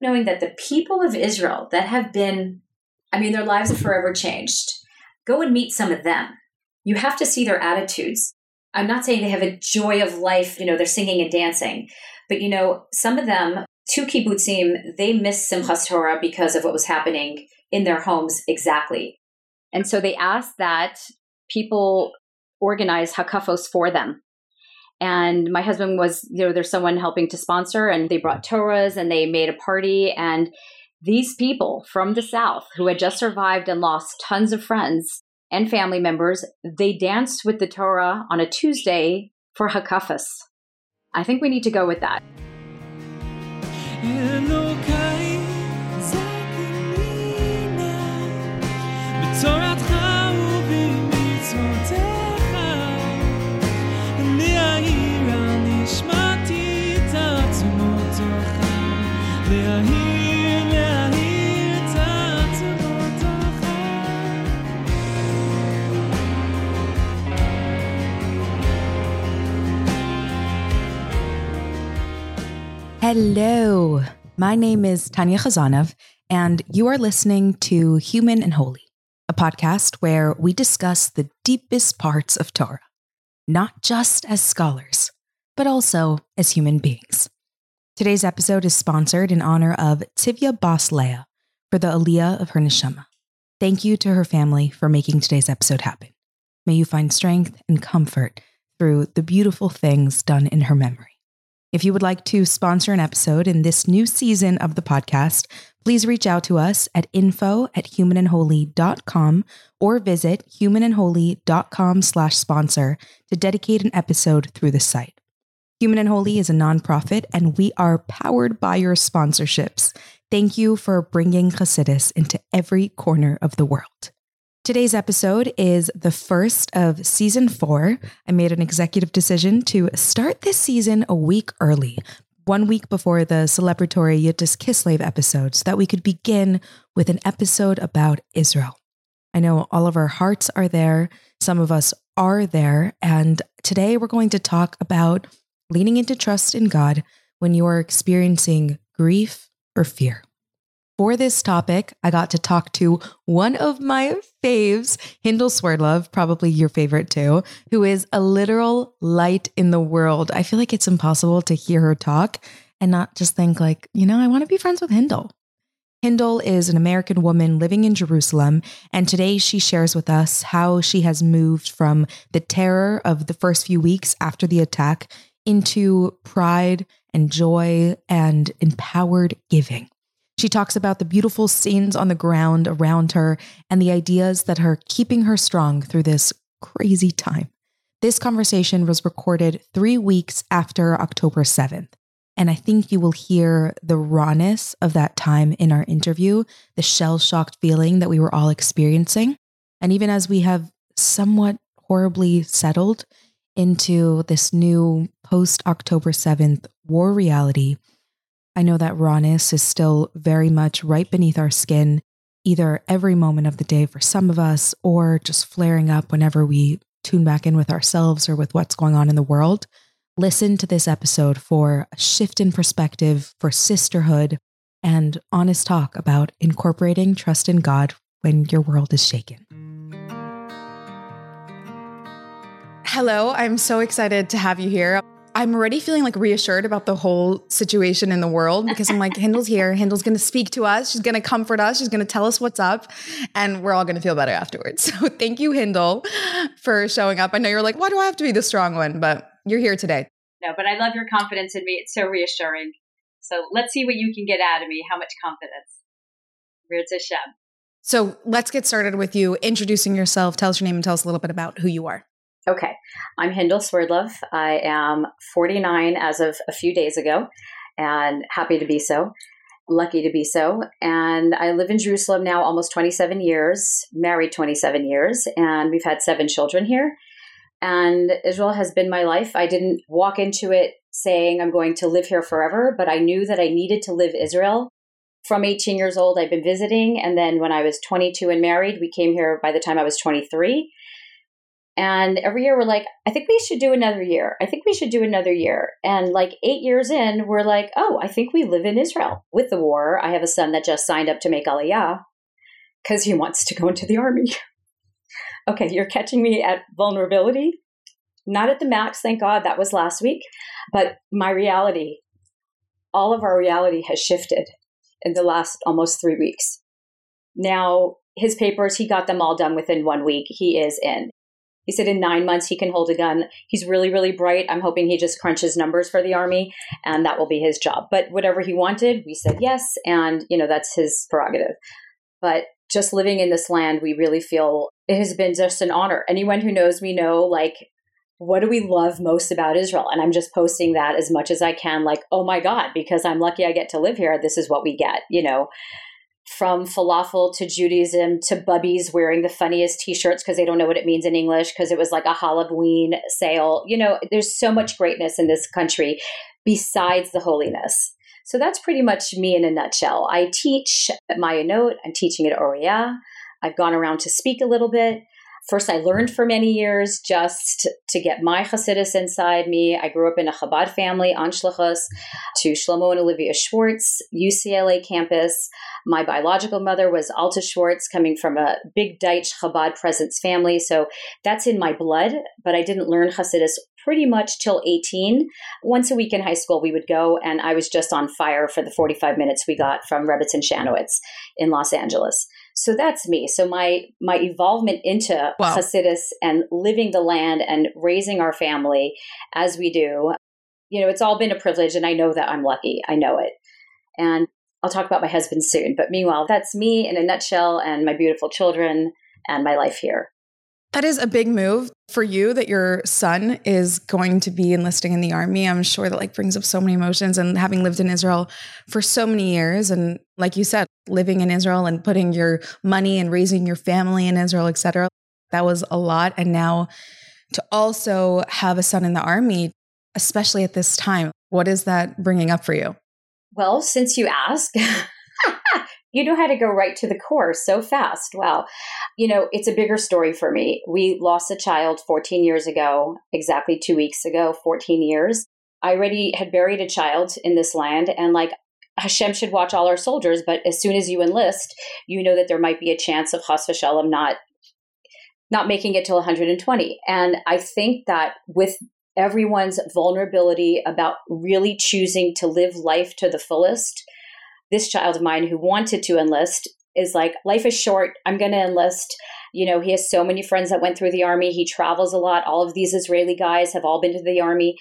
knowing that the people of Israel that have been, I mean, their lives have forever changed. Go and meet some of them. You have to see their attitudes. I'm not saying they have a joy of life, you know, they're singing and dancing, but you know, some of them, two kibbutzim, they missed Simchas Torah because of what was happening in their homes exactly. And so they asked that people organize hakafos for them. And my husband was, you know, there's someone helping to sponsor, and they brought Torahs and they made a party. And these people from the South who had just survived and lost tons of friends and family members, they danced with the Torah on a Tuesday for Hakafas. I think we need to go with that. Hello, my name is Tanya Khazanov, and you are listening to Human and Holy, a podcast where we discuss the deepest parts of Torah, not just as scholars, but also as human beings. Today's episode is sponsored in honor of Tivya Bas Leah for the Aliyah of her neshama. Thank you to her family for making today's episode happen. May you find strength and comfort through the beautiful things done in her memory. If you would like to sponsor an episode in this new season of the podcast, please reach out to us at info at humanandholy.com or visit humanandholy.com slash sponsor to dedicate an episode through the site. Human and Holy is a nonprofit, and we are powered by your sponsorships. Thank you for bringing Chassidus into every corner of the world. Today's episode is the first of season four. I made an executive decision to start this season a week early, one week before the celebratory Yud Tes Kislev episode, so that we could begin with an episode about Israel. I know all of our hearts are there, some of us are there, and today we're going to talk about leaning into trust in God when you are experiencing grief or fear. For this topic, I got to talk to one of my faves, Hindel Swerdlow, probably your favorite too, who is a literal light in the world. I feel like it's impossible to hear her talk and not just think like, you know, I want to be friends with Hindel. Hindel is an American woman living in Jerusalem, and today she shares with us how she has moved from the terror of the first few weeks after the attack into pride and joy and empowered giving. She talks about the beautiful scenes on the ground around her and the ideas that are keeping her strong through this crazy time. This conversation was recorded three weeks after October 7th. And I think you will hear the rawness of that time in our interview, the shell shocked feeling that we were all experiencing. And even as we have somewhat horribly settled into this new post October 7th war reality, I know that rawness is still very much right beneath our skin, either every moment of the day for some of us, or just flaring up whenever we tune back in with ourselves or with what's going on in the world. Listen to this episode for a shift in perspective, for sisterhood, and honest talk about incorporating trust in God when your world is shaken. Hello, I'm so excited to have you here. I'm already feeling like reassured about the whole situation in the world because I'm like, Hindel's here. Hindel's going to speak to us. She's going to comfort us. She's going to tell us what's up, and we're all going to feel better afterwards. So thank you, Hindel, for showing up. I know you're like, why do I have to be the strong one? But you're here today. No, but I love your confidence in me. It's so reassuring. So let's see what you can get out of me. How much confidence? Where's Hashem? So let's get started with you introducing yourself. Tell us your name and tell us a little bit about who you are. Okay, I'm Hindel Swerdlow. I am 49 as of a few days ago and happy to be so, lucky to be so. And I live in Jerusalem now almost 27 years, married 27 years, and we've had seven children here. And Israel has been my life. I didn't walk into it saying I'm going to live here forever, but I knew that I needed to live Israel. From 18 years old, I've been visiting. And then when I was 22 and married, we came here by the time I was 23 And every year we're like, I think we should do another year. I think we should do another year. And like eight years in, we're like, oh, I think we live in Israel. With the war, I have a son that just signed up to make Aliyah because he wants to go into the army. okay, you're catching me at vulnerability. Not at the max, thank God, that was last week. But my reality, all of our reality has shifted in the last almost three weeks. Now, his papers, he got them all done within one week. He is in. He said in nine months he can hold a gun. He's really, really bright. I'm hoping he just crunches numbers for the army and that will be his job. But whatever he wanted, we said yes. And, you know, that's his prerogative. But just living in this land, we really feel it has been just an honor. Anyone who knows me know, like, what do we love most about Israel? And I'm just posting that as much as I can, like, oh my God, because I'm lucky I get to live here. This is what we get, you know from falafel to Judaism to bubbies wearing the funniest t-shirts because they don't know what it means in English because it was like a Halloween sale. You know, there's so much greatness in this country besides the holiness. So that's pretty much me in a nutshell. I teach at Maayanot. I'm teaching at Oriya. I've gone around to speak a little bit. First, I learned for many years just to get my Hasidus inside me. I grew up in a Chabad family, on shlichus, to Shlomo and Olivia Schwartz, UCLA campus. My biological mother was Alta Schwartz, coming from a big Deitch Chabad presence family. So that's in my blood, but I didn't learn Hasidus pretty much till 18. Once a week in high school, we would go, and I was just on fire for the 45 minutes we got from Rebbetzin Shanowitz in Los Angeles. So that's me. So my my involvement into wow. Hasidus and living the land and raising our family as we do, you know, it's all been a privilege, and I know that I'm lucky. I know it, and I'll talk about my husband soon. But meanwhile, that's me in a nutshell, and my beautiful children and my life here. That is a big move for you that your son is going to be enlisting in the army. I'm sure that like brings up so many emotions and having lived in Israel for so many years and like you said, living in Israel and putting your money and raising your family in Israel, etc. That was a lot and now to also have a son in the army, especially at this time, what is that bringing up for you? Well, since you ask, you know how to go right to the core so fast. Well, you know, it's a bigger story for me. We lost a child 14 years ago, exactly two weeks ago, 14 years. I already had buried a child in this land, and like Hashem should watch all our soldiers, but as soon as you enlist, you know that there might be a chance of Chas v'Shalom not not making it till 120. And I think that with everyone's vulnerability about really choosing to live life to the fullest, this child of mine who wanted to enlist is like, life is short. I'm going to enlist. You know, he has so many friends that went through the army. He travels a lot. All of these Israeli guys have all been to the army.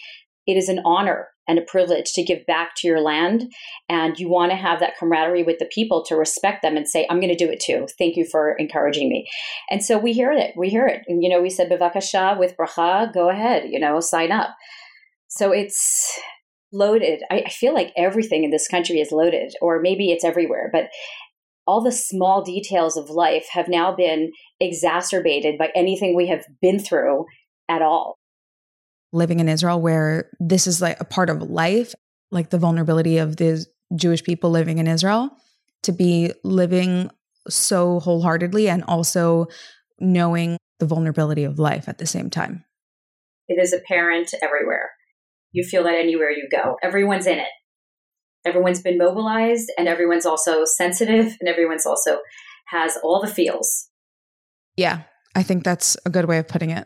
It is an honor and a privilege to give back to your land. And you want to have that camaraderie with the people to respect them and say, I'm going to do it too. Thank you for encouraging me. And so we hear it. We hear it. And, you know, we said, Bavakasha with bracha, go ahead, you know, sign up. So it's, loaded. I, I feel like everything in this country is loaded, or maybe it's everywhere, but all the small details of life have now been exacerbated by anything we have been through at all. Living in Israel, where this is like a part of life, like the vulnerability of the Jewish people living in Israel, to be living so wholeheartedly and also knowing the vulnerability of life at the same time. It is apparent everywhere. You feel that anywhere you go. Everyone's in it. Everyone's been mobilized and everyone's also sensitive and everyone's also has all the feels. Yeah, I think that's a good way of putting it.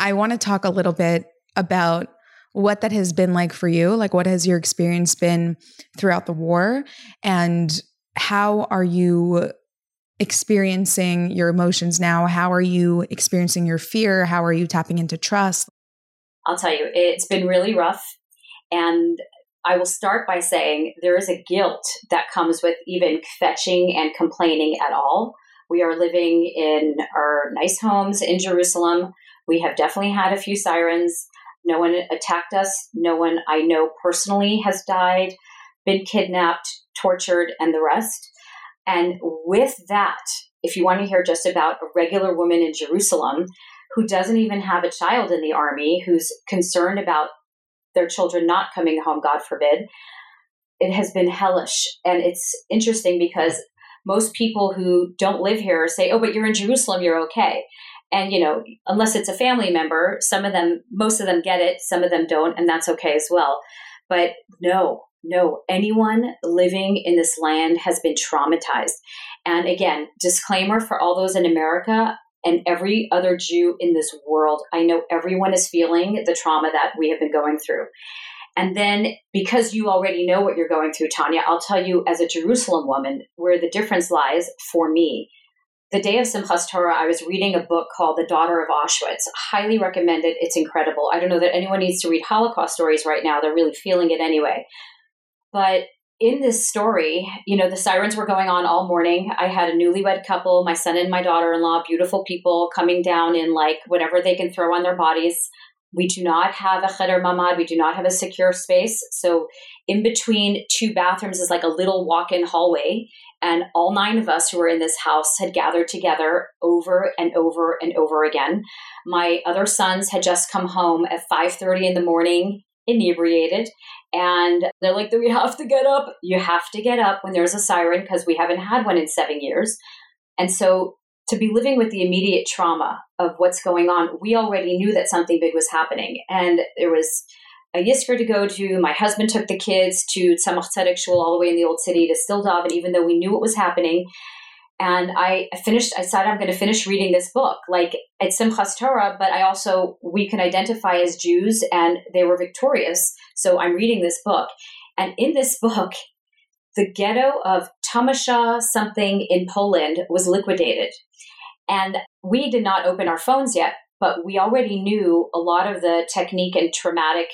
I want to talk a little bit about what that has been like for you. Like, what has your experience been throughout the war? And how are you experiencing your emotions now? How are you experiencing your fear? How are you tapping into trust? I'll tell you, it's been really rough. And I will start by saying there is a guilt that comes with even fetching and complaining at all. We are living in our nice homes in Jerusalem. We have definitely had a few sirens. No one attacked us. No one I know personally has died, been kidnapped, tortured, and the rest. And with that, if you want to hear just about a regular woman in Jerusalem, who doesn't even have a child in the army, who's concerned about their children not coming home, God forbid, it has been hellish. And it's interesting because most people who don't live here say, oh, but you're in Jerusalem, you're okay. And, you know, unless it's a family member, some of them, most of them get it, some of them don't, and that's okay as well. But no, no, anyone living in this land has been traumatized. And again, disclaimer for all those in America and every other Jew in this world, I know everyone is feeling the trauma that we have been going through. And then because you already know what you're going through, Tanya, I'll tell you as a Jerusalem woman where the difference lies for me. The day of Simchas Torah, I was reading a book called The Daughter of Auschwitz. Highly recommended. It's incredible. I don't know that anyone needs to read Holocaust stories right now. They're really feeling it anyway. But in this story, you know, the sirens were going on all morning. I had a newlywed couple, my son and my daughter in law, beautiful people coming down in like whatever they can throw on their bodies. We do not have a cheder mamad. We do not have a secure space. So in between two bathrooms is like a little walk-in hallway. And all nine of us who were in this house had gathered together over and over and over again. My other sons had just come home at 5:30 in the morning, inebriated, and they're like, "We have to get up. You have to get up when there's a siren because we haven't had one in seven years." And so to be living with the immediate trauma of what's going on, we already knew that something big was happening. And there was a Yizkor to go to. My husband took the kids to Tzemach Tzedek Shul all the way in the old city to still daven, even though we knew what was happening. And I finished, I said I'm going to finish reading this book. Like it's Simchas Torah, but I also, we can identify as Jews and they were victorious. So I'm reading this book. And in this book, the ghetto of Tomasha something in Poland was liquidated. And we did not open our phones yet, but we already knew a lot of the technique and traumatic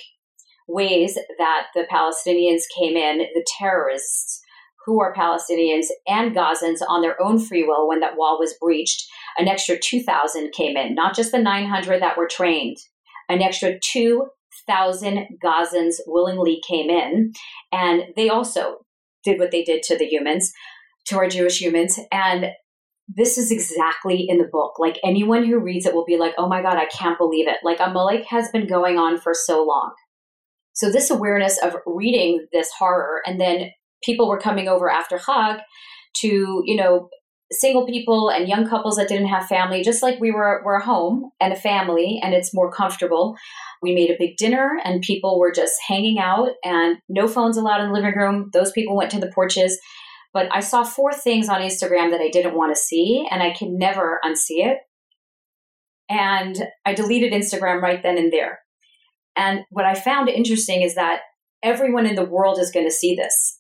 ways that the Palestinians came in, the terrorists who are Palestinians and Gazans on their own free will when that wall was breached. An extra 2,000 came in, not just the 900 that were trained. An extra 2,000 Gazans willingly came in. And they also did what they did to the humans, to our Jewish humans. And this is exactly in the book. Like anyone who reads it will be like, oh my God, I can't believe it. Like Amalek has been going on for so long. So this awareness of reading this horror and then people were coming over after Chag to, you know, single people and young couples that didn't have family, just like we were, were home and a family and it's more comfortable. We made a big dinner and people were just hanging out and no phones allowed in the living room. Those people went to the porches. But I saw four things on Instagram that I didn't want to see and I can never unsee it. And I deleted Instagram right then and there. And what I found interesting is that everyone in the world is going to see this.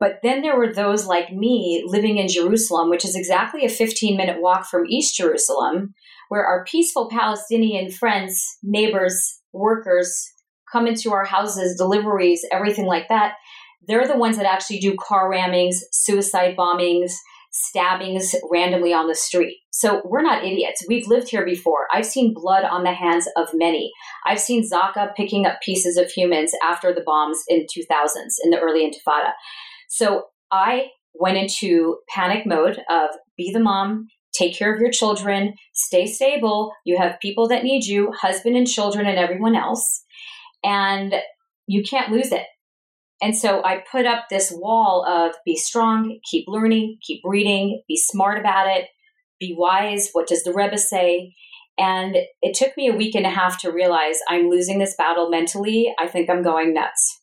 But then there were those like me living in Jerusalem, which is exactly a 15 minute walk from East Jerusalem, where our peaceful Palestinian friends, neighbors, workers come into our houses, deliveries, everything like that. They're the ones that actually do car rammings, suicide bombings, stabbings randomly on the street. So we're not idiots. We've lived here before. I've seen blood on the hands of many. I've seen Zaka picking up pieces of humans after the bombs in 2000s in the early Intifada. So I went into panic mode of be the mom, take care of your children, stay stable. You have people that need you, husband and children and everyone else. And you can't lose it. And so I put up this wall of be strong, keep learning, keep reading, be smart about it, be wise. What does the Rebbe say? And it took me a week and a half to realize I'm losing this battle mentally. I think I'm going nuts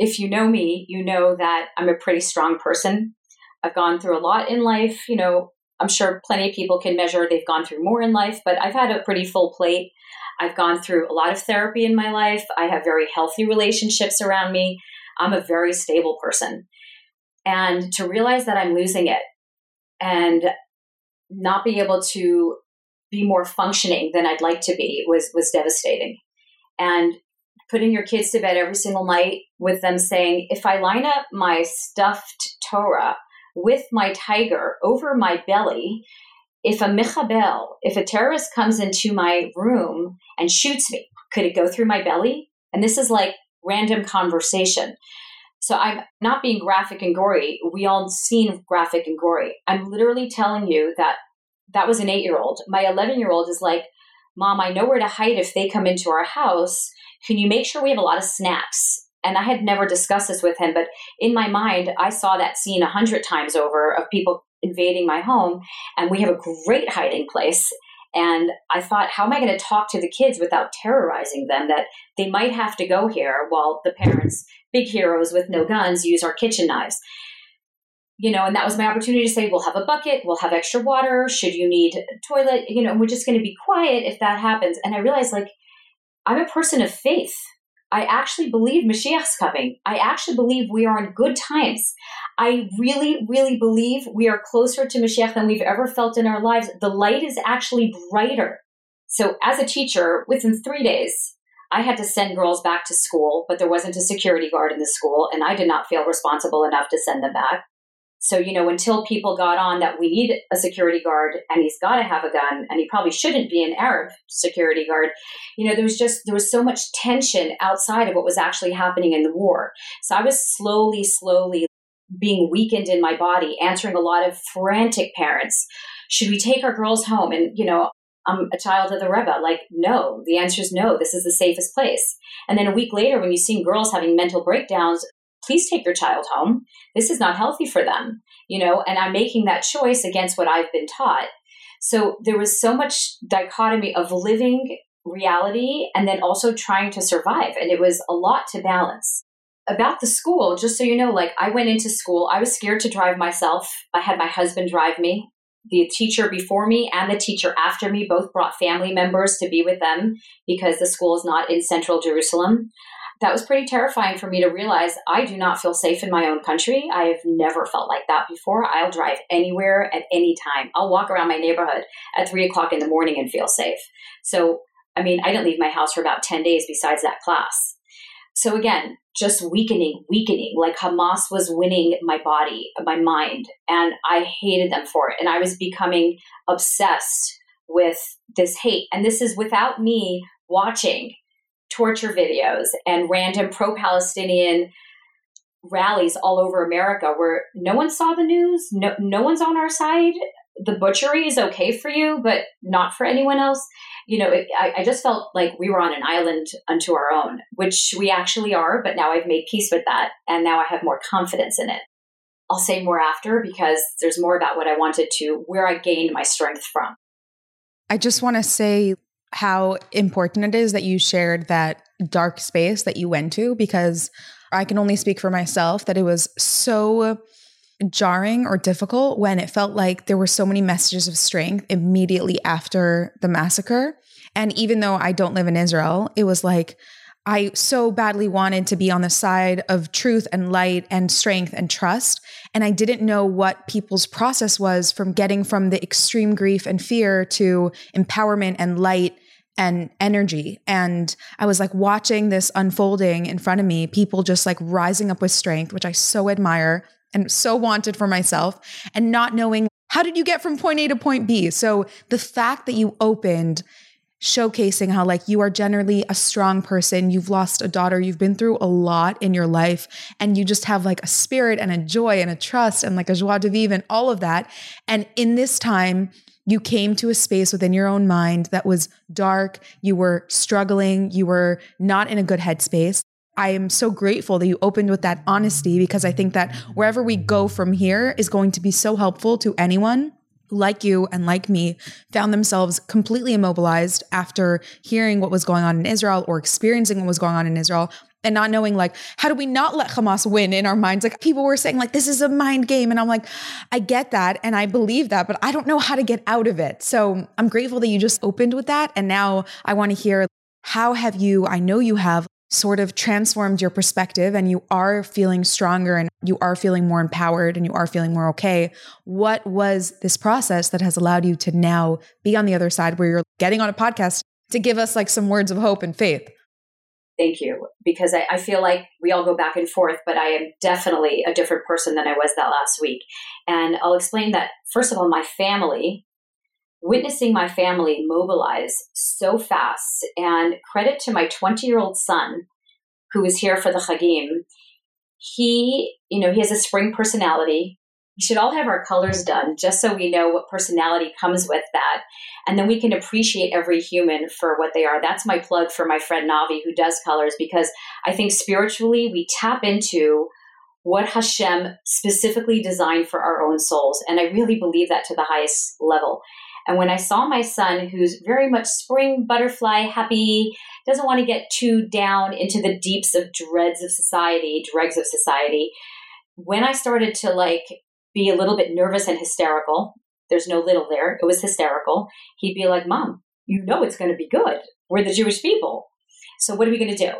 if you know me, you know that I'm a pretty strong person. I've gone through a lot in life. You know, I'm sure plenty of people can measure they've gone through more in life, but I've had a pretty full plate. I've gone through a lot of therapy in my life. I have very healthy relationships around me. I'm a very stable person. And to realize that I'm losing it and not be able to be more functioning than I'd like to be was was devastating. And putting your kids to bed every single night with them saying, if I line up my stuffed Torah with my tiger over my belly, if a michabel, if a terrorist comes into my room and shoots me, could it go through my belly? And this is like random conversation. So I'm not being graphic and gory. We all seen graphic and gory. I'm literally telling you that that was an eight year old. My 11 year old is like, Mom, I know where to hide if they come into our house. Can you make sure we have a lot of snacks? And I had never discussed this with him, but in my mind, I saw that scene a hundred times over of people invading my home, and we have a great hiding place. And I thought, how am I going to talk to the kids without terrorizing them that they might have to go here while the parents, big heroes with no guns, use our kitchen knives? You know, and that was my opportunity to say, we'll have a bucket, we'll have extra water. Should you need a toilet, you know, we're just going to be quiet if that happens. And I realized, like, I'm a person of faith. I actually believe Mashiach's coming. I actually believe we are in good times. I really, really believe we are closer to Mashiach than we've ever felt in our lives. The light is actually brighter. So, as a teacher, within three days, I had to send girls back to school, but there wasn't a security guard in the school, and I did not feel responsible enough to send them back. So, you know, until people got on that we need a security guard and he's got to have a gun and he probably shouldn't be an Arab security guard, you know, there was just, there was so much tension outside of what was actually happening in the war. So I was slowly, slowly being weakened in my body, answering a lot of frantic parents. Should we take our girls home? And, you know, I'm a child of the Rebbe. Like, no, the answer is no. This is the safest place. And then a week later, when you see girls having mental breakdowns, please take your child home. This is not healthy for them, you know, and I'm making that choice against what I've been taught. So there was so much dichotomy of living reality and then also trying to survive. And it was a lot to balance. About the school, just so you know, like I went into school, I was scared to drive myself. I had my husband drive me. The teacher before me and the teacher after me both brought family members to be with them because the school is not in central Jerusalem that was pretty terrifying for me to realize I do not feel safe in my own country. I have never felt like that before. I'll drive anywhere at any time. I'll walk around my neighborhood at three o'clock in the morning and feel safe. So, I mean, I didn't leave my house for about 10 days besides that class. So, again, just weakening, weakening, like Hamas was winning my body, my mind, and I hated them for it. And I was becoming obsessed with this hate. And this is without me watching torture videos and random pro Palestinian rallies all over America where no one saw the news, no, no one's on our side. The butchery is okay for you, but not for anyone else. You know, it, I, I just felt like we were on an island unto our own, which we actually are, but now I've made peace with that and now I have more confidence in it. I'll say more after because there's more about what I wanted to, where I gained my strength from. I just want to say how important it is that you shared that dark space that you went to because I can only speak for myself that it was so jarring or difficult when it felt like there were so many messages of strength immediately after the massacre. And even though I don't live in Israel, it was like I so badly wanted to be on the side of truth and light and strength and trust. And I didn't know what people's process was from getting from the extreme grief and fear to empowerment and light and energy. And I was like watching this unfolding in front of me, people just like rising up with strength, which I so admire and so wanted for myself, and not knowing how did you get from point A to point B. So the fact that you opened showcasing how like you are generally a strong person. You've lost a daughter. You've been through a lot in your life and you just have like a spirit and a joy and a trust and like a joie de vivre and all of that. And in this time you came to a space within your own mind that was dark, you were struggling, you were not in a good headspace. I am so grateful that you opened with that honesty because I think that wherever we go from here is going to be so helpful to anyone like you and like me, found themselves completely immobilized after hearing what was going on in Israel or experiencing what was going on in Israel and not knowing like how do we not let Hamas win in our minds? Like people were saying like this is a mind game. And I'm like I get that and I believe that but I don't know how to get out of it. So I'm grateful that you just opened with that. And now I want to hear how have you I know you have sort of transformed your perspective and you are feeling stronger and you are feeling more empowered and you are feeling more okay what was this process that has allowed you to now be on the other side where you're getting on a podcast to give us like some words of hope and faith Thank you. Because I, I, feel like we all go back and forth, but I am definitely a different person than I was that last week. And I'll explain that, first of all, my family, witnessing my family mobilize so fast, and credit to my 20 year old son who was here for the Chagim. He, you know, he has a spring personality we should all have our colors done just so we know what personality comes with that. And then we can appreciate every human for what they are. That's my plug for my friend Navi who does colors because I think spiritually we tap into what Hashem specifically designed for our own souls. And I really believe that to the highest level. And when I saw my son, who's very much spring butterfly happy, doesn't want to get too down into the deeps of dreads of society, dregs of society, when I started to like be a little bit nervous and hysterical, there's no little there, it was hysterical, he'd be like, Mom, you know it's going to be good. We're the Jewish people. So what are we going to do?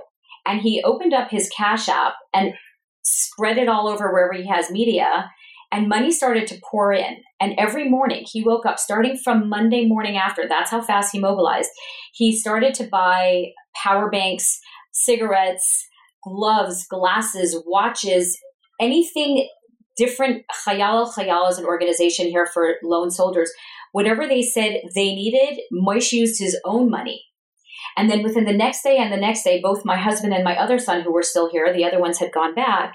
And he opened up his Cash App and spread it all over wherever he has media and money started to pour in. And every morning he woke up, starting from Monday morning after, that's how fast he mobilized. He started to buy power banks, cigarettes, gloves, glasses, watches, anything different. Chayal Chayal is an organization here for lone soldiers. Whatever they said they needed, Moish used his own money. And then within the next day and the next day, both my husband and my other son, who were still here, the other ones had gone back,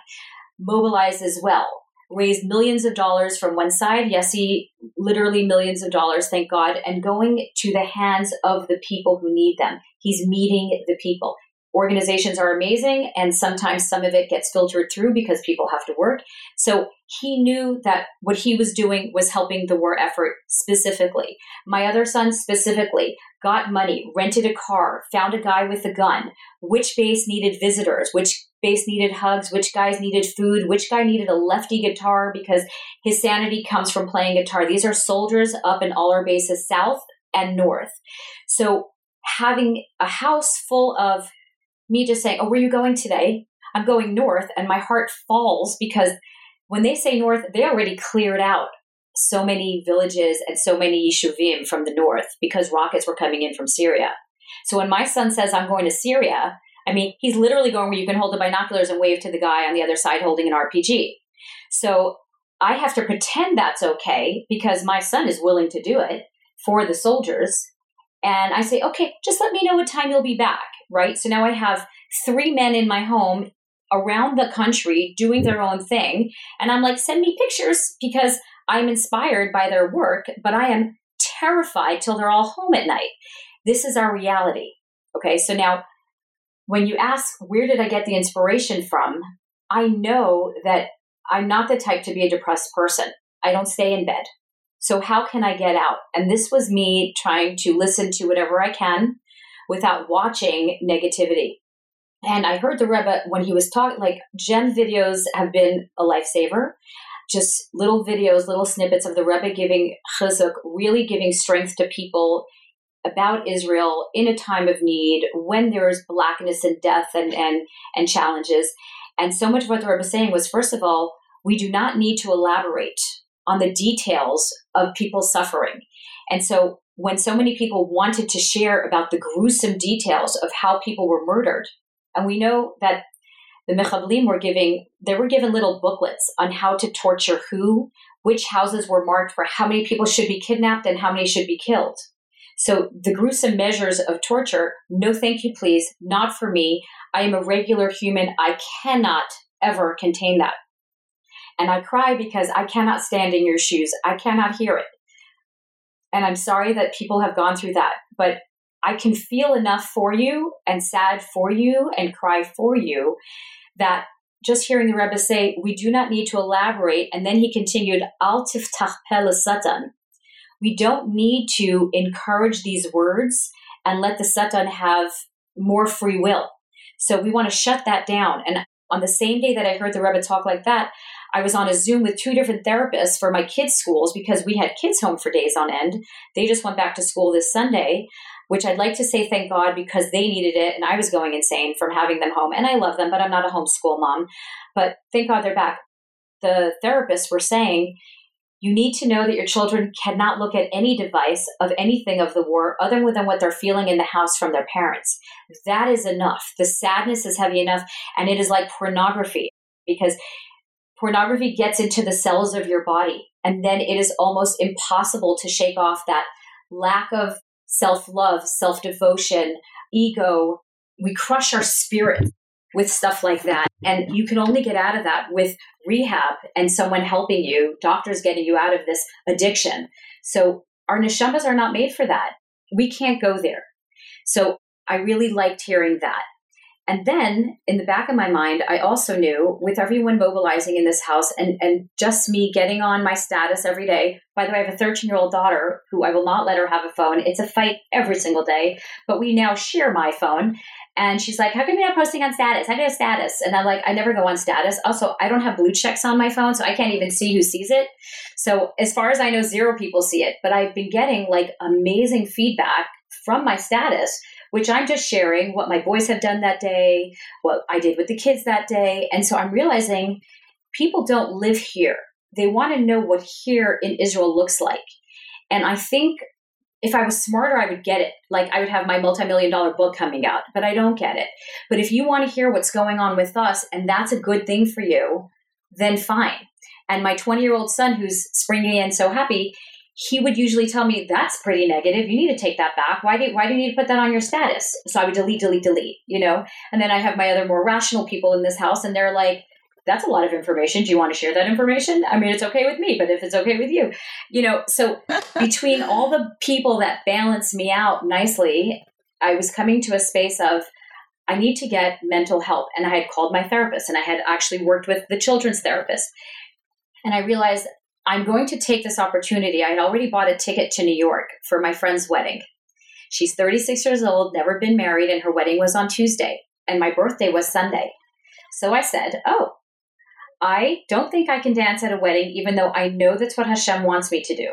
mobilized as well raised millions of dollars from one side, Yessi, literally millions of dollars, thank God, and going to the hands of the people who need them. He's meeting the people. Organizations are amazing, and sometimes some of it gets filtered through because people have to work. So he knew that what he was doing was helping the war effort specifically. My other son specifically got money, rented a car, found a guy with a gun, which base needed visitors, which base needed hugs, which guys needed food, which guy needed a lefty guitar because his sanity comes from playing guitar. These are soldiers up in all our bases, south and north. So having a house full of me just saying, Oh, where are you going today? I'm going north, and my heart falls because when they say north, they already cleared out so many villages and so many yishuvim from the north because rockets were coming in from Syria. So when my son says, I'm going to Syria, I mean, he's literally going where you can hold the binoculars and wave to the guy on the other side holding an RPG. So I have to pretend that's okay because my son is willing to do it for the soldiers. And I say, okay, just let me know what time you'll be back, right? So now I have three men in my home around the country doing their own thing. And I'm like, send me pictures because I'm inspired by their work, but I am terrified till they're all home at night. This is our reality. Okay, so now when you ask, where did I get the inspiration from? I know that I'm not the type to be a depressed person. I don't stay in bed. So, how can I get out? And this was me trying to listen to whatever I can without watching negativity. And I heard the Rebbe when he was talking, like, gem videos have been a lifesaver. Just little videos, little snippets of the Rebbe giving chizuk, really giving strength to people about Israel in a time of need when there's blackness and death and, and, and challenges. And so much of what the Rebbe was saying was, first of all, we do not need to elaborate on the details of people's suffering. And so when so many people wanted to share about the gruesome details of how people were murdered, and we know that the Mechablim were giving, they were given little booklets on how to torture who, which houses were marked for how many people should be kidnapped and how many should be killed. So the gruesome measures of torture, no thank you, please, not for me. I am a regular human. I cannot ever contain that. And I cry because I cannot stand in your shoes. I cannot hear it. And I'm sorry that people have gone through that, but I can feel enough for you and sad for you and cry for you that just hearing the Rebbe say, we do not need to elaborate. And then he continued, Al tiftach satan. We don't need to encourage these words and let the Satan have more free will. So we want to shut that down. And on the same day that I heard the Rebbe talk like that, I was on a Zoom with two different therapists for my kids' schools because we had kids home for days on end. They just went back to school this Sunday, which I'd like to say thank God because they needed it and I was going insane from having them home. And I love them, but I'm not a homeschool mom. But thank God they're back. The therapists were saying, you need to know that your children cannot look at any device of anything of the war other than what they're feeling in the house from their parents. That is enough. The sadness is heavy enough, and it is like pornography because pornography gets into the cells of your body, and then it is almost impossible to shake off that lack of self love, self devotion, ego. We crush our spirit with stuff like that. And you can only get out of that with rehab and someone helping you, doctors getting you out of this addiction. So our neshamas are not made for that. We can't go there. So I really liked hearing that. And then in the back of my mind, I also knew with everyone mobilizing in this house and, and just me getting on my status every day. By the way, I have a 13 year old daughter who I will not let her have a phone. It's a fight every single day, but we now share my phone. And she's like, How come you're not posting on status? I need a status. And I'm like, I never go on status. Also, I don't have blue checks on my phone, so I can't even see who sees it. So, as far as I know, zero people see it. But I've been getting like amazing feedback from my status which I'm just sharing what my boys have done that day, what I did with the kids that day. And so I'm realizing people don't live here. They want to know what here in Israel looks like. And I think if I was smarter, I would get it. Like I would have my multi-million dollar book coming out, but I don't get it. But if you want to hear what's going on with us and that's a good thing for you, then fine. And my 20 year old son, who's springing in so happy, he would usually tell me that's pretty negative. You need to take that back. Why do why do you need to put that on your status? So I would delete, delete, delete. You know, and then I have my other more rational people in this house, and they're like, "That's a lot of information. Do you want to share that information? I mean, it's okay with me, but if it's okay with you, you know." So between all the people that balance me out nicely, I was coming to a space of I need to get mental help, and I had called my therapist, and I had actually worked with the children's therapist. And I realized I'm going to take this opportunity. I had already bought a ticket to New York for my friend's wedding. She's 36 years old, never been married, and her wedding was on Tuesday, and my birthday was Sunday. So I said, Oh, I don't think I can dance at a wedding, even though I know that's what Hashem wants me to do.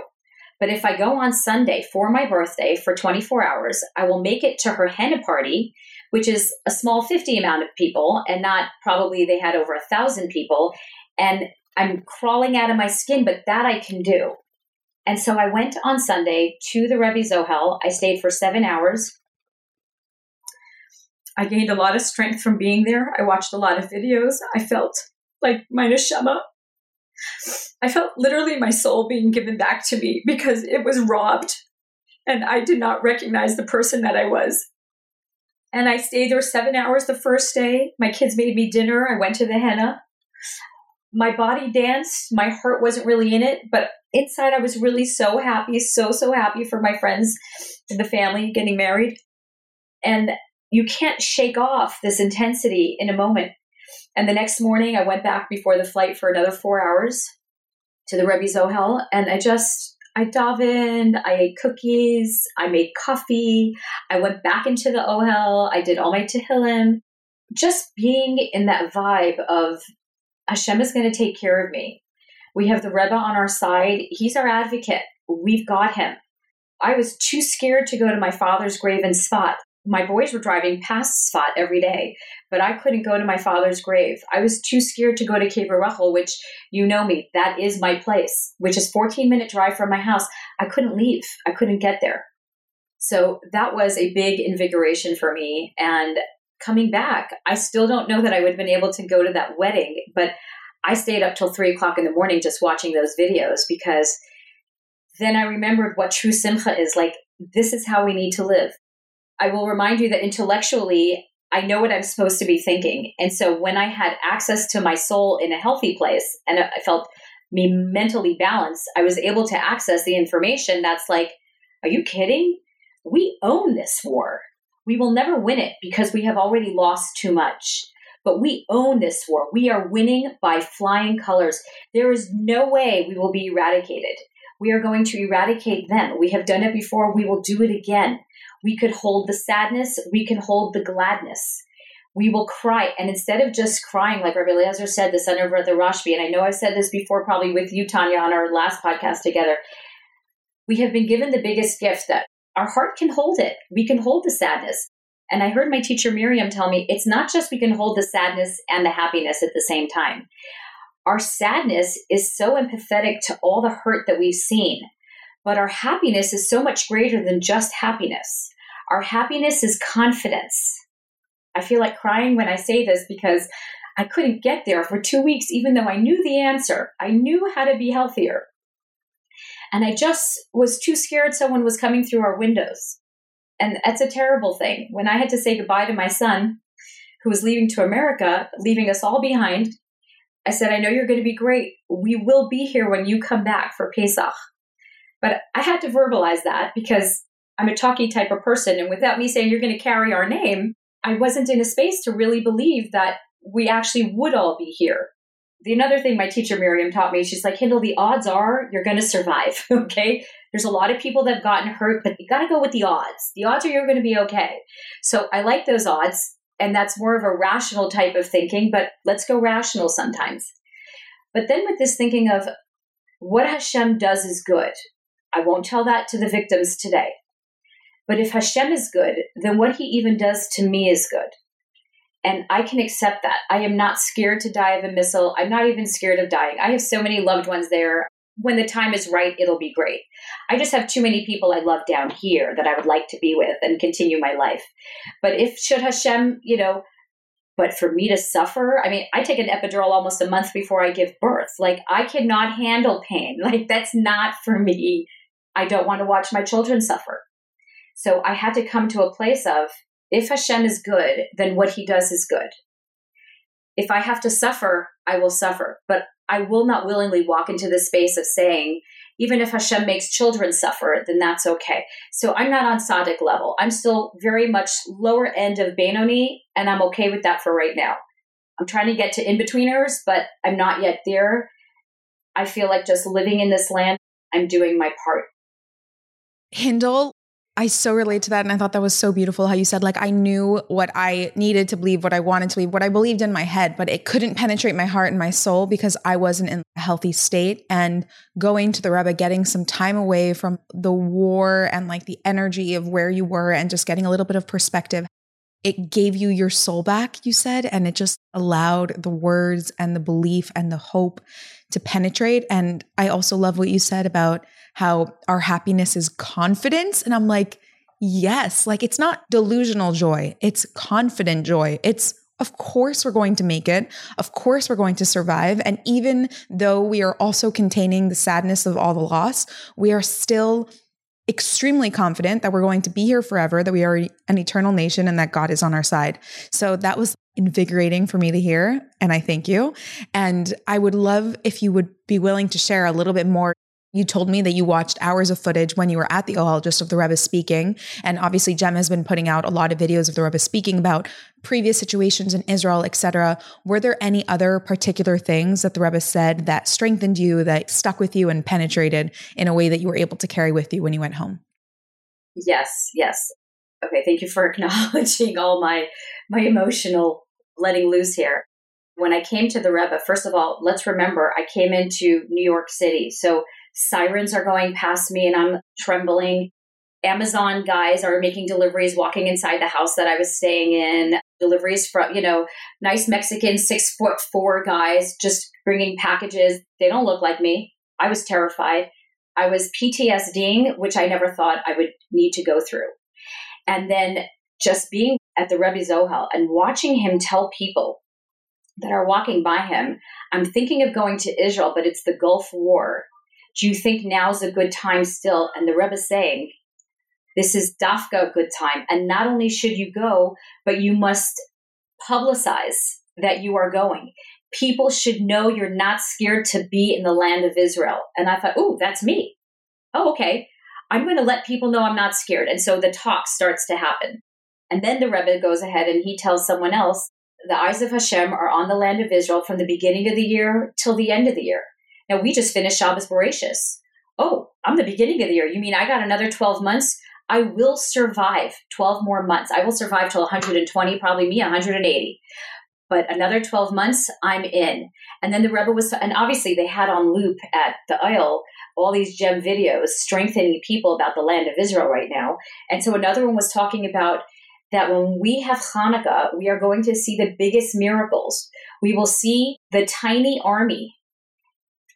But if I go on Sunday for my birthday for 24 hours, I will make it to her henna party, which is a small 50 amount of people, and not probably they had over a thousand people. And I'm crawling out of my skin, but that I can do. And so I went on Sunday to the Rebbe's Ohel. I stayed for seven hours. I gained a lot of strength from being there. I watched a lot of videos. I felt like my neshama. I felt literally my soul being given back to me because it was robbed and I did not recognize the person that I was. And I stayed there seven hours the first day. My kids made me dinner. I went to the henna my body danced. My heart wasn't really in it, but inside I was really so happy, so, so happy for my friends and the family getting married. And you can't shake off this intensity in a moment. And the next morning, I went back before the flight for another four hours to the Rebbe's Ohel, and I just I davened, I ate cookies, I made coffee, I went back into the Ohel, I did all my Tehillim. Just being in that vibe of Hashem is going to take care of me. We have the Rebbe on our side. He's our advocate. We've got him. I was too scared to go to my father's grave in Sfat. My boys were driving past Sfat every day, but I couldn't go to my father's grave. I was too scared to go to Kever Rachel, which you know me, that is my place, which is 14 minute drive from my house. I couldn't leave. I couldn't get there. So that was a big invigoration for me. And coming back, I still don't know that I would have been able to go to that wedding, but I stayed up till three o'clock in the morning just watching those videos because then I remembered what true simcha is like. This is how we need to live. I will remind you that intellectually, I know what I'm supposed to be thinking. And so when I had access to my soul in a healthy place and I felt me mentally balanced, I was able to access the information that's like, are you kidding? We own this war. We will never win it because we have already lost too much. But we own this war. We are winning by flying colors. There is no way we will be eradicated. We are going to eradicate them. We have done it before. We will do it again. We could hold the sadness. We can hold the gladness. We will cry. And instead of just crying, like Rabbi Eliezer said, the son of the Rashbi, and I know I've said this before, probably with you, Tanya, on our last podcast together, we have been given the biggest gift that our heart can hold it. We can hold the sadness. And I heard my teacher Miriam tell me it's not just we can hold the sadness and the happiness at the same time. Our sadness is so empathetic to all the hurt that we've seen, but our happiness is so much greater than just happiness. Our happiness is confidence. I feel like crying when I say this because I couldn't get there for two weeks, even though I knew the answer. I knew how to be healthier. And I just was too scared someone was coming through our windows. And that's a terrible thing. When I had to say goodbye to my son, who was leaving to America, leaving us all behind, I said, I know you're going to be great. We will be here when you come back for Pesach. But I had to verbalize that because I'm a talky type of person. And without me saying you're going to carry our name, I wasn't in a space to really believe that we actually would all be here. The another thing my teacher Miriam taught me, she's like, Hindel, the odds are you're going to survive. okay. There's a lot of people that have gotten hurt, but you got to go with the odds. The odds are you're going to be okay. So I like those odds. And that's more of a rational type of thinking, but let's go rational sometimes. But then with this thinking of what Hashem does is good, I won't tell that to the victims today. But if Hashem is good, then what he even does to me is good. And I can accept that. I am not scared to die of a missile. I'm not even scared of dying. I have so many loved ones there. When the time is right, it'll be great. I just have too many people I love down here that I would like to be with and continue my life. But if should Hashem, you know, but for me to suffer, I mean, I take an epidural almost a month before I give birth. Like, I cannot handle pain. Like, that's not for me. I don't want to watch my children suffer. So I had to come to a place of if Hashem is good, then what he does is good. If I have to suffer, I will suffer. But I will not willingly walk into the space of saying, even if Hashem makes children suffer, then that's okay. So I'm not on Tzaddik level. I'm still very much lower end of Benoni, and I'm okay with that for right now. I'm trying to get to in betweeners, but I'm not yet there. I feel like just living in this land, I'm doing my part. Hindel, I so relate to that. And I thought that was so beautiful how you said, like, I knew what I needed to believe, what I wanted to believe, what I believed in my head, but it couldn't penetrate my heart and my soul because I wasn't in a healthy state. And going to the Rebbe, getting some time away from the war and like the energy of where you were and just getting a little bit of perspective, it gave you your soul back, you said, and it just allowed the words and the belief and the hope to penetrate. And I also love what you said about how our happiness is confidence. And I'm like, yes, like it's not delusional joy, it's confident joy. It's of course, we're going to make it. Of course, we're going to survive. And even though we are also containing the sadness of all the loss, we are still extremely confident that we're going to be here forever, that we are an eternal nation, and that God is on our side. So that was invigorating for me to hear. And I thank you. And I would love if you would be willing to share a little bit more you told me that you watched hours of footage when you were at the Ohel just of the Rebbe speaking. And obviously, JEM has been putting out a lot of videos of the Rebbe speaking about previous situations in Israel, etc. Were there any other particular things that the Rebbe said that strengthened you, that stuck with you and penetrated in a way that you were able to carry with you when you went home? Yes, yes. Okay, thank you for acknowledging all my my emotional letting loose here. When I came to the Rebbe, first of all, let's remember I came into New York City. So Sirens are going past me and I'm trembling. Amazon guys are making deliveries, walking inside the house that I was staying in. Deliveries from, you know, nice Mexican six foot four guys just bringing packages. They don't look like me. I was terrified. I was PTSDing, which I never thought I would need to go through. And then just being at the Rebbe's Ohel and watching him tell people that are walking by him, I'm thinking of going to Israel, but it's the Gulf War do you think now's a good time still? And the Rebbe is saying, this is dafka a good time. And not only should you go, but you must publicize that you are going. People should know you're not scared to be in the land of Israel. And I thought, oh, that's me. Oh, okay. I'm going to let people know I'm not scared. And so the talk starts to happen. And then the Rebbe goes ahead and he tells someone else, the eyes of Hashem are on the land of Israel from the beginning of the year till the end of the year. Now we just finished Shabbos Bereishis. Oh, I'm the beginning of the year. You mean I got another 12 months? I will survive 12 more months. I will survive till 120, probably me 180. But another 12 months, I'm in. And then the Rebbe was, and obviously they had on loop at the Ohel all these JEM videos strengthening people about the land of Israel right now. And so another one was talking about that when we have Hanukkah, we are going to see the biggest miracles. We will see the tiny army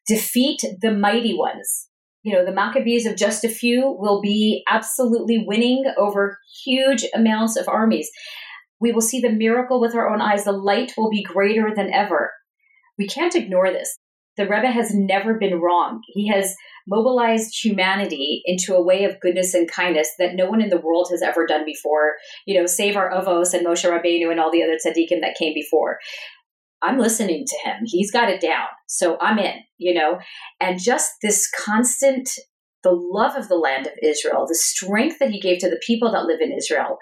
defeat the mighty ones. You know, the Maccabees of just a few will be absolutely winning over huge amounts of armies. We will see the miracle with our own eyes. The light will be greater than ever. We can't ignore this. The Rebbe has never been wrong. He has mobilized humanity into a way of goodness and kindness that no one in the world has ever done before. You know, save our Avos and Moshe Rabbeinu and all the other tzaddikim that came before. I'm listening to him. He's got it down. So I'm in, you know, and just this constant, the love of the land of Israel, the strength that he gave to the people that live in Israel,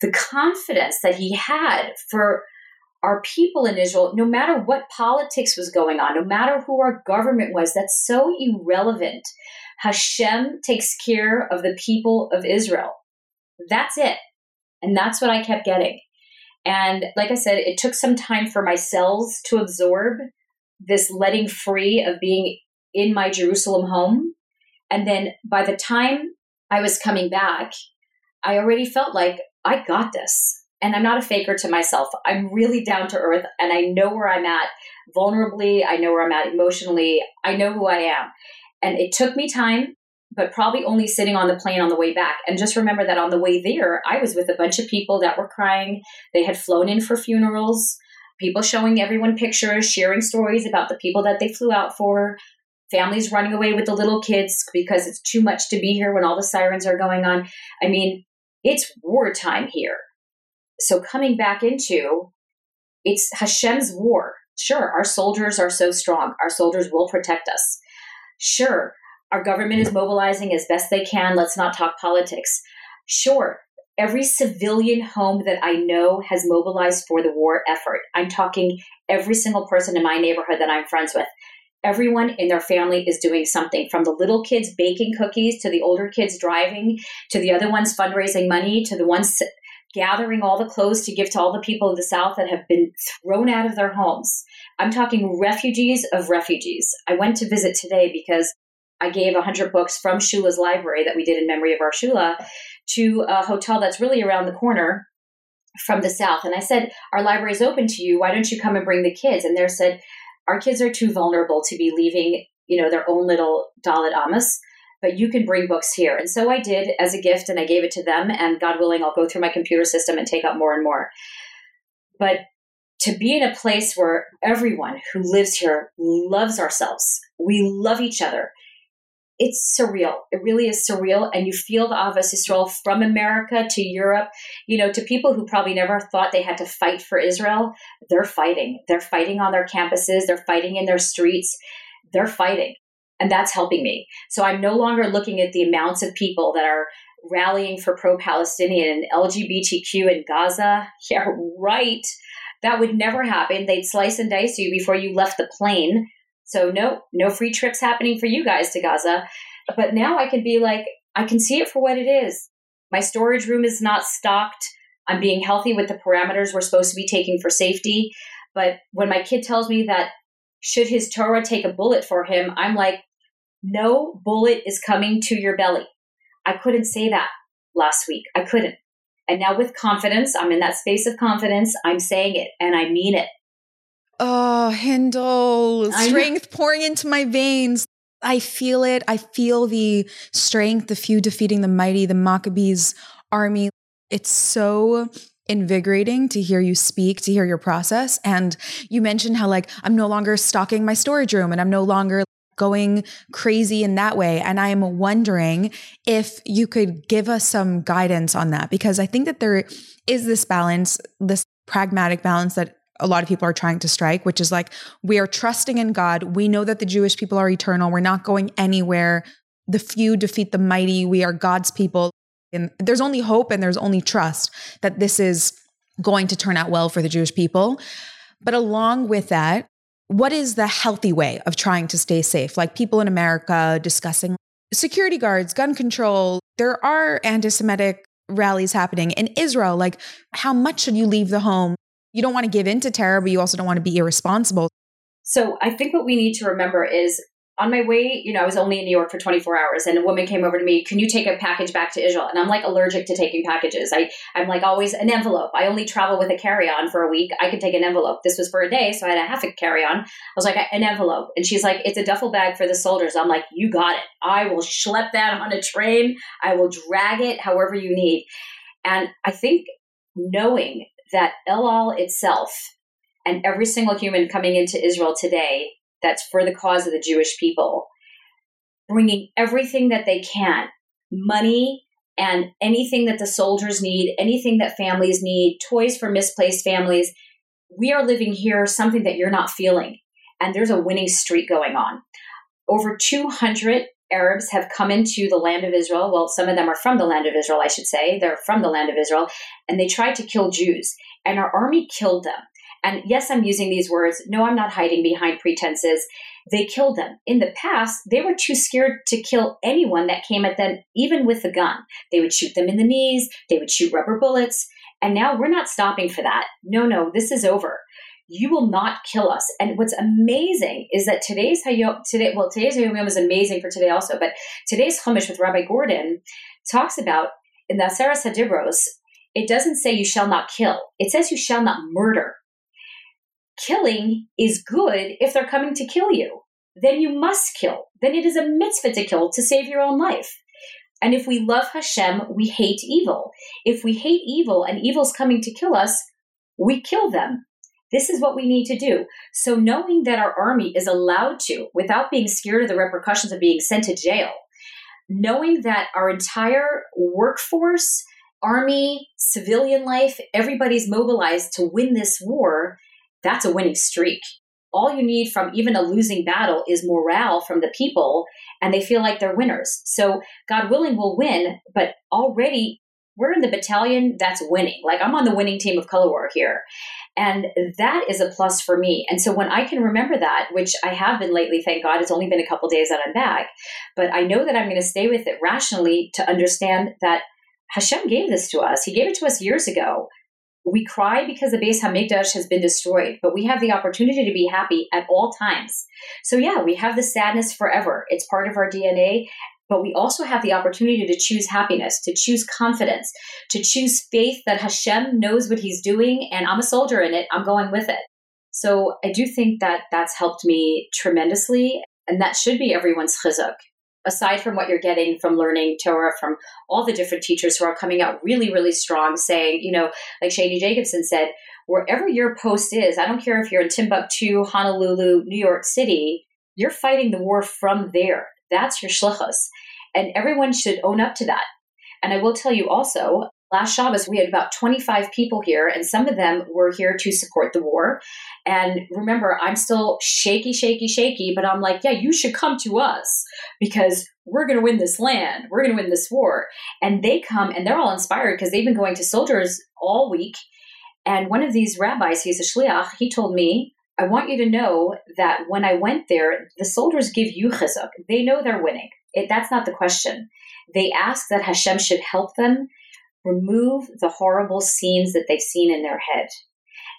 the confidence that he had for our people in Israel, no matter what politics was going on, no matter who our government was, that's so irrelevant. Hashem takes care of the people of Israel. That's it. And that's what I kept getting. And like I said, it took some time for my cells to absorb this letting free of being in my Jerusalem home. And then by the time I was coming back, I already felt like I got this. And I'm not a faker to myself. I'm really down to earth and I know where I'm at vulnerably. I know where I'm at emotionally. I know who I am. And it took me time, but probably only sitting on the plane on the way back. And just remember that on the way there, I was with a bunch of people that were crying. They had flown in for funerals, people showing everyone pictures, sharing stories about the people that they flew out for, families running away with the little kids because it's too much to be here when all the sirens are going on. I mean, it's wartime here. So coming back into it's Hashem's war. Sure, our soldiers are so strong. Our soldiers will protect us. Sure, our government is mobilizing as best they can. Let's not talk politics. Sure, every civilian home that I know has mobilized for the war effort. I'm talking every single person in my neighborhood that I'm friends with. Everyone in their family is doing something from the little kids baking cookies to the older kids driving to the other ones fundraising money to the ones gathering all the clothes to give to all the people of the South that have been thrown out of their homes. I'm talking refugees of refugees. I went to visit today because I gave 100 books from Shula's library that we did in memory of our Shula to a hotel that's really around the corner from the South. And I said, Our library is open to you. Why don't you come and bring the kids? And they said, Our kids are too vulnerable to be leaving, you know, their own little daled amos but you can bring books here. And so I did as a gift and I gave it to them. And God willing, I'll go through my computer system and take out more and more. But to be in a place where everyone who lives here loves ourselves, we love each other. It's surreal. It really is surreal. And you feel the Ahavas Israel from America to Europe, you know, to people who probably never thought they had to fight for Israel. They're fighting. They're fighting on their campuses. They're fighting in their streets. They're fighting. And that's helping me. So I'm no longer looking at the amounts of people that are rallying for pro Palestinian and LGBTQ in Gaza. Yeah, right. That would never happen. They'd slice and dice you before you left the plane. So, no, no free trips happening for you guys to Gaza. But now I can be like, I can see it for what it is. My storage room is not stocked. I'm being healthy with the parameters we're supposed to be taking for safety. But when my kid tells me that should his Torah take a bullet for him, I'm like, no bullet is coming to your belly. I couldn't say that last week. I couldn't. And now with confidence, I'm in that space of confidence. I'm saying it and I mean it. Oh, Hindel, strength pouring into my veins. I feel it. I feel the strength, the few defeating the mighty, the Maccabees army. It's so invigorating to hear you speak, to hear your process. And you mentioned how, like, I'm no longer stocking my storage room and I'm no longer going crazy in that way. And I'm wondering if you could give us some guidance on that, because I think that there is this balance, this pragmatic balance that a lot of people are trying to strike, which is like, we are trusting in God. We know that the Jewish people are eternal. We're not going anywhere. The few defeat the mighty. We are God's people. And there's only hope and there's only trust that this is going to turn out well for the Jewish people. But along with that, what is the healthy way of trying to stay safe? Like people in America discussing security guards, gun control. There are anti Semitic rallies happening in Israel. Like, how much should you leave the home? You don't want to give in to terror, but you also don't want to be irresponsible. So, I think what we need to remember is on my way, you know, I was only in New York for 24 hours and a woman came over to me, can you take a package back to Israel? And I'm like allergic to taking packages. I, I'm like always an envelope. I only travel with a carry-on for a week. I could take an envelope. This was for a day, so I had a half a carry-on. I was like, an envelope. And she's like, it's a duffel bag for the soldiers. I'm like, you got it. I will schlep that on a train. I will drag it however you need. And I think knowing that El Al itself and every single human coming into Israel today that's for the cause of the Jewish people, bringing everything that they can money and anything that the soldiers need, anything that families need, toys for misplaced families. We are living here something that you're not feeling. And there's a winning streak going on. Over 200 Arabs have come into the land of Israel. Well, some of them are from the land of Israel, I should say. They're from the land of Israel, and they tried to kill Jews, and our army killed them. And yes, I'm using these words. No, I'm not hiding behind pretenses. They killed them. In the past, they were too scared to kill anyone that came at them, even with a gun. They would shoot them in the knees, they would shoot rubber bullets. And now we're not stopping for that. No, no, this is over. You will not kill us. And what's amazing is that today's Hayom, today, well, today's Hayom is amazing for today also, but today's Chumash with Rabbi Gordon talks about in the Aseres Hadibros, it doesn't say you shall not kill. It says you shall not murder killing is good if they're coming to kill you. Then you must kill. Then it is a mitzvah to kill to save your own life. And if we love Hashem, we hate evil. If we hate evil and evil's coming to kill us, we kill them. This is what we need to do. So, knowing that our army is allowed to, without being scared of the repercussions of being sent to jail, knowing that our entire workforce, army, civilian life, everybody's mobilized to win this war, that's a winning streak. All you need from even a losing battle is morale from the people, and they feel like they're winners. So, God willing, we'll win, but already we're in the battalion that's winning. Like I'm on the winning team of color war here. And that is a plus for me. And so when I can remember that, which I have been lately, thank God, it's only been a couple days that I'm back, but I know that I'm going to stay with it rationally to understand that Hashem gave this to us. He gave it to us years ago we cry because the Beis Hamikdash has been destroyed, but we have the opportunity to be happy at all times. So yeah, we have the sadness forever. It's part of our DNA, but we also have the opportunity to choose happiness, to choose confidence, to choose faith that Hashem knows what he's doing and I'm a soldier in it. I'm going with it. So I do think that that's helped me tremendously. And that should be everyone's chizuk aside from what you're getting from learning Torah from all the different teachers who are coming out really, really strong, saying, you know, like Shani Jacobson said, wherever your post is, I don't care if you're in Timbuktu, Honolulu, New York City, you're fighting the war from there. That's your shlichus. And everyone should own up to that. And I will tell you also, last Shabbos, we had about 25 people here, and some of them were here to support the war. And remember, I'm still shaky, shaky, shaky, but I'm like, yeah, you should come to us because we're going to win this land. We're going to win this war. And they come and they're all inspired because they've been going to soldiers all week. And one of these rabbis, he's a shliach, he told me, I want you to know that when I went there, the soldiers give you chizuk. They know they're winning. It, that's not the question. They ask that Hashem should help them remove the horrible scenes that they've seen in their head.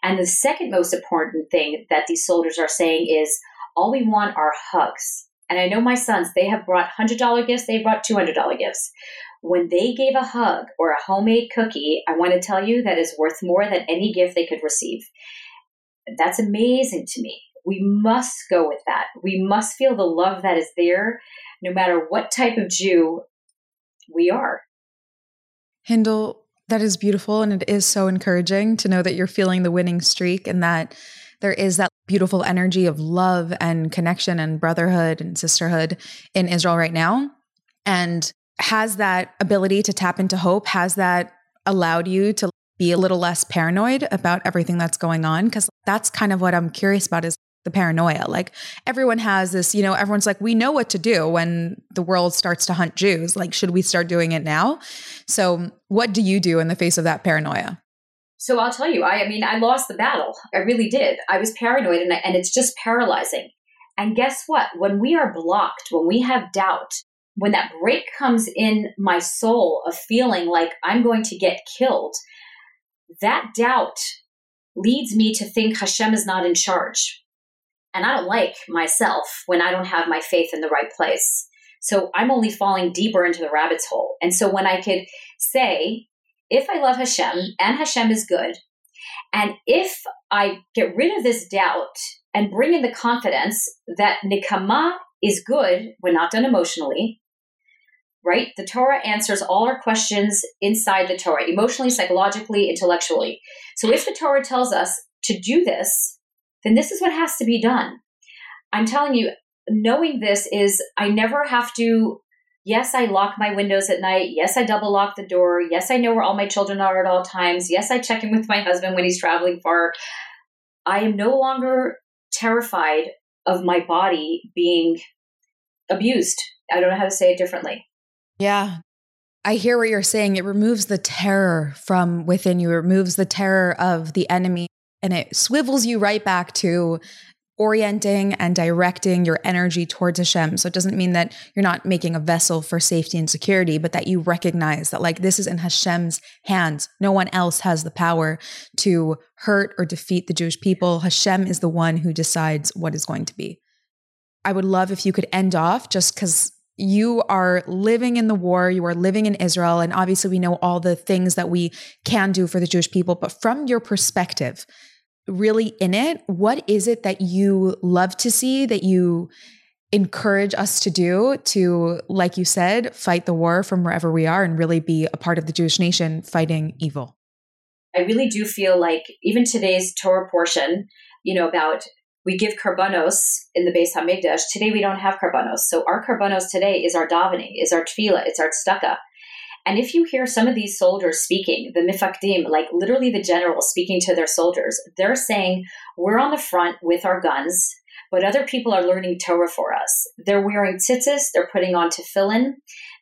And the second most important thing that these soldiers are saying is all we want are hugs. And I know my sons, they have brought $100 gifts, they brought $200 gifts. When they gave a hug or a homemade cookie, I want to tell you that is worth more than any gift they could receive. That's amazing to me. We must go with that. We must feel the love that is there, no matter what type of Jew we are. Hindel, that is beautiful. And it is so encouraging to know that you're feeling the winning streak and that there is that beautiful energy of love and connection and brotherhood and sisterhood in Israel right now. And has that ability to tap into hope? Has that allowed you to be a little less paranoid about everything that's going on? Because that's kind of what I'm curious about is the paranoia. Like everyone has this, you know, everyone's like, we know what to do when the world starts to hunt Jews. Like, should we start doing it now? So, what do you do in the face of that paranoia? So I'll tell you, I, I mean, I lost the battle. I really did. I was paranoid and, I, and it's just paralyzing. And guess what? When we are blocked, when we have doubt, when that break comes in my soul of feeling like I'm going to get killed, that doubt leads me to think Hashem is not in charge. And I don't like myself when I don't have my faith in the right place. So I'm only falling deeper into the rabbit's hole. And so when I could say, if I love Hashem and Hashem is good, and if I get rid of this doubt and bring in the confidence that nikama is good when not done emotionally, right? The Torah answers all our questions inside the Torah, emotionally, psychologically, intellectually. So if the Torah tells us to do this, then this is what has to be done. I'm telling you, knowing this is I never have to. Yes, I lock my windows at night. Yes, I double lock the door. Yes, I know where all my children are at all times. Yes, I check in with my husband when he's traveling far. I am no longer terrified of my body being abused I don't know how to say it differently. Yeah. I hear what you're saying. It removes the terror from within you, it removes the terror of the enemy, and it swivels you right back to orienting and directing your energy towards Hashem. So it doesn't mean that you're not making a vessel for safety and security, but that you recognize that like this is in Hashem's hands. No one else has the power to hurt or defeat the Jewish people. Hashem is the one who decides what is going to be. I would love if you could end off just because you are living in the war, you are living in Israel, and obviously we know all the things that we can do for the Jewish people. But from your perspective, really in it, what is it that you love to see that you encourage us to do to, like you said, fight the war from wherever we are and really be a part of the Jewish nation fighting evil? I really do feel like even today's Torah portion, you know, about we give karbanos in the Beis Hamikdash. Today we don't have karbanos. So our karbanos today is our davening, is our tefillah, it's our tzedakah. And if you hear some of these soldiers speaking, the mifakdim, like literally the generals speaking to their soldiers, they're saying, we're on the front with our guns, but other people are learning Torah for us. They're wearing tzitzis, they're putting on tefillin,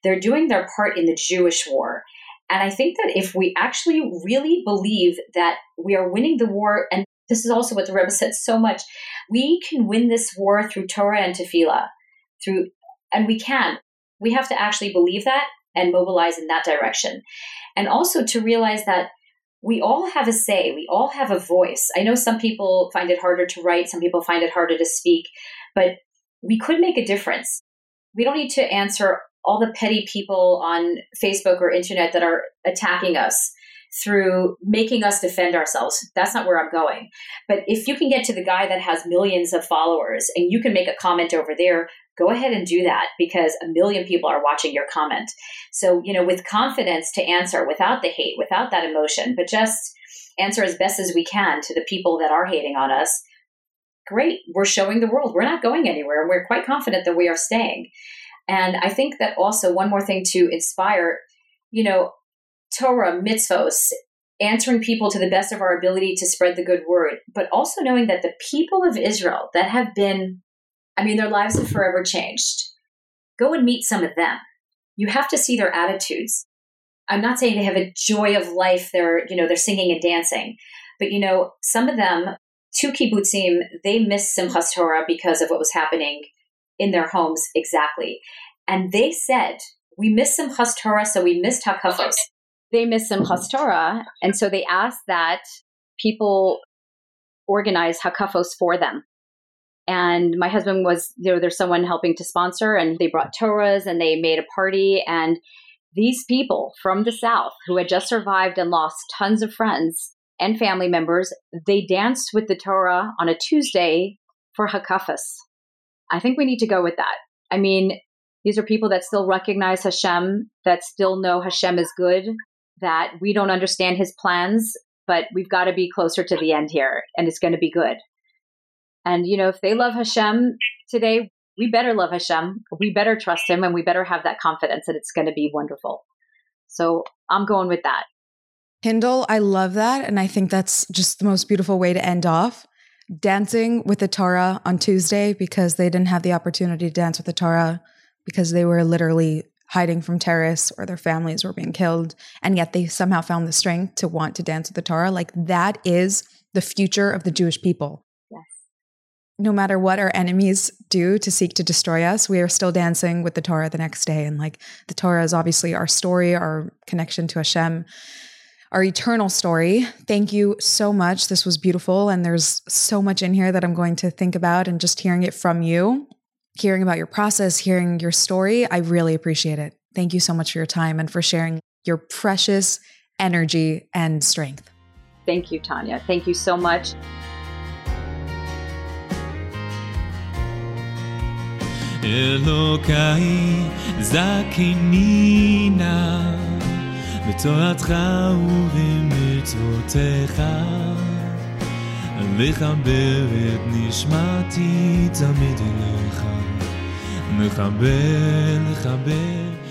they're doing their part in the Jewish war. And I think that if we actually really believe that we are winning the war, and this is also what the Rebbe said so much, we can win this war through Torah and tefillah, through, and we can. We have to actually believe that and mobilize in that direction. And also to realize that we all have a say, we all have a voice. I know some people find it harder to write, some people find it harder to speak, but we could make a difference. We don't need to answer all the petty people on Facebook or internet that are attacking us through making us defend ourselves. That's not where I'm going. But if you can get to the guy that has millions of followers and you can make a comment over there, go ahead and do that because a million people are watching your comment. So, you know, with confidence to answer without the hate, without that emotion, but just answer as best as we can to the people that are hating on us. Great. We're showing the world we're not going anywhere and we're quite confident that we are staying. And I think that also one more thing to inspire, you know, Torah, mitzvos, answering people to the best of our ability to spread the good word, but also knowing that the people of Israel that have been I mean, their lives have forever changed. Go and meet some of them. You have to see their attitudes. I'm not saying they have a joy of life. They're, you know, they're singing and dancing, but you know, some of them, two kibbutzim, they missed Simchas Torah because of what was happening in their homes exactly. And they said, we missed Simchas Torah, so we missed Hakafos. They miss Simchas mm-hmm. Torah, and so they asked that people organize Hakafos for them. And my husband was, you know, there's someone helping to sponsor, and they brought Torahs and they made a party. And these people from the South who had just survived and lost tons of friends and family members, they danced with the Torah on a Tuesday for Hakafos. I think we need to go with that. I mean, these are people that still recognize Hashem, that still know Hashem is good, that we don't understand his plans, but we've got to be closer to the end here, and it's going to be good. And, you know, if they love Hashem today, we better love Hashem. We better trust him and we better have that confidence that it's going to be wonderful. So I'm going with that. Hindel, I love that. And I think that's just the most beautiful way to end off. Dancing with the Torah on Tuesday because they didn't have the opportunity to dance with the Torah because they were literally hiding from terrorists or their families were being killed. And yet they somehow found the strength to want to dance with the Torah. Like that is the future of the Jewish people no matter what our enemies do to seek to destroy us, we are still dancing with the Torah the next day. And like the Torah is obviously our story, our connection to Hashem, our eternal story. Thank you so much. This was beautiful. And there's so much in here that I'm going to think about and just hearing it from you, hearing about your process, hearing your story. I really appreciate it. Thank you so much for your time and for sharing your precious energy and strength. Thank you, Tanya. Thank you so much. אלוקיי זכני נא בתורתך ובמצוותיך לחבר את נשמתי תמיד אליך מחבר לחבר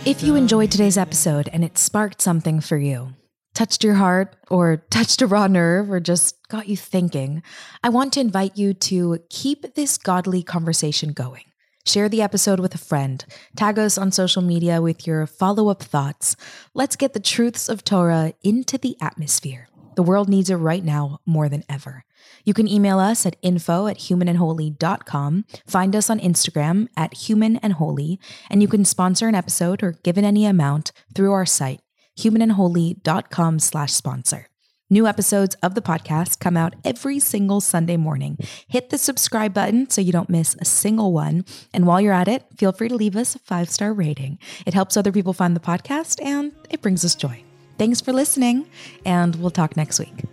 If you enjoyed today's episode and it sparked something for you, touched your heart or touched a raw nerve or just got you thinking, I want to invite you to keep this godly conversation going. Share the episode with a friend. Tag us on social media with your follow up thoughts. Let's get the truths of Torah into the atmosphere. The world needs it right now more than ever. You can email us at info at humanandholy.com, find us on Instagram at humanandholy, and you can sponsor an episode or give in any amount through our site, humanandholy.com slash sponsor. New episodes of the podcast come out every single Sunday morning. Hit the subscribe button so you don't miss a single one. And while you're at it, feel free to leave us a five star rating. It helps other people find the podcast and it brings us joy. Thanks for listening, and we'll talk next week.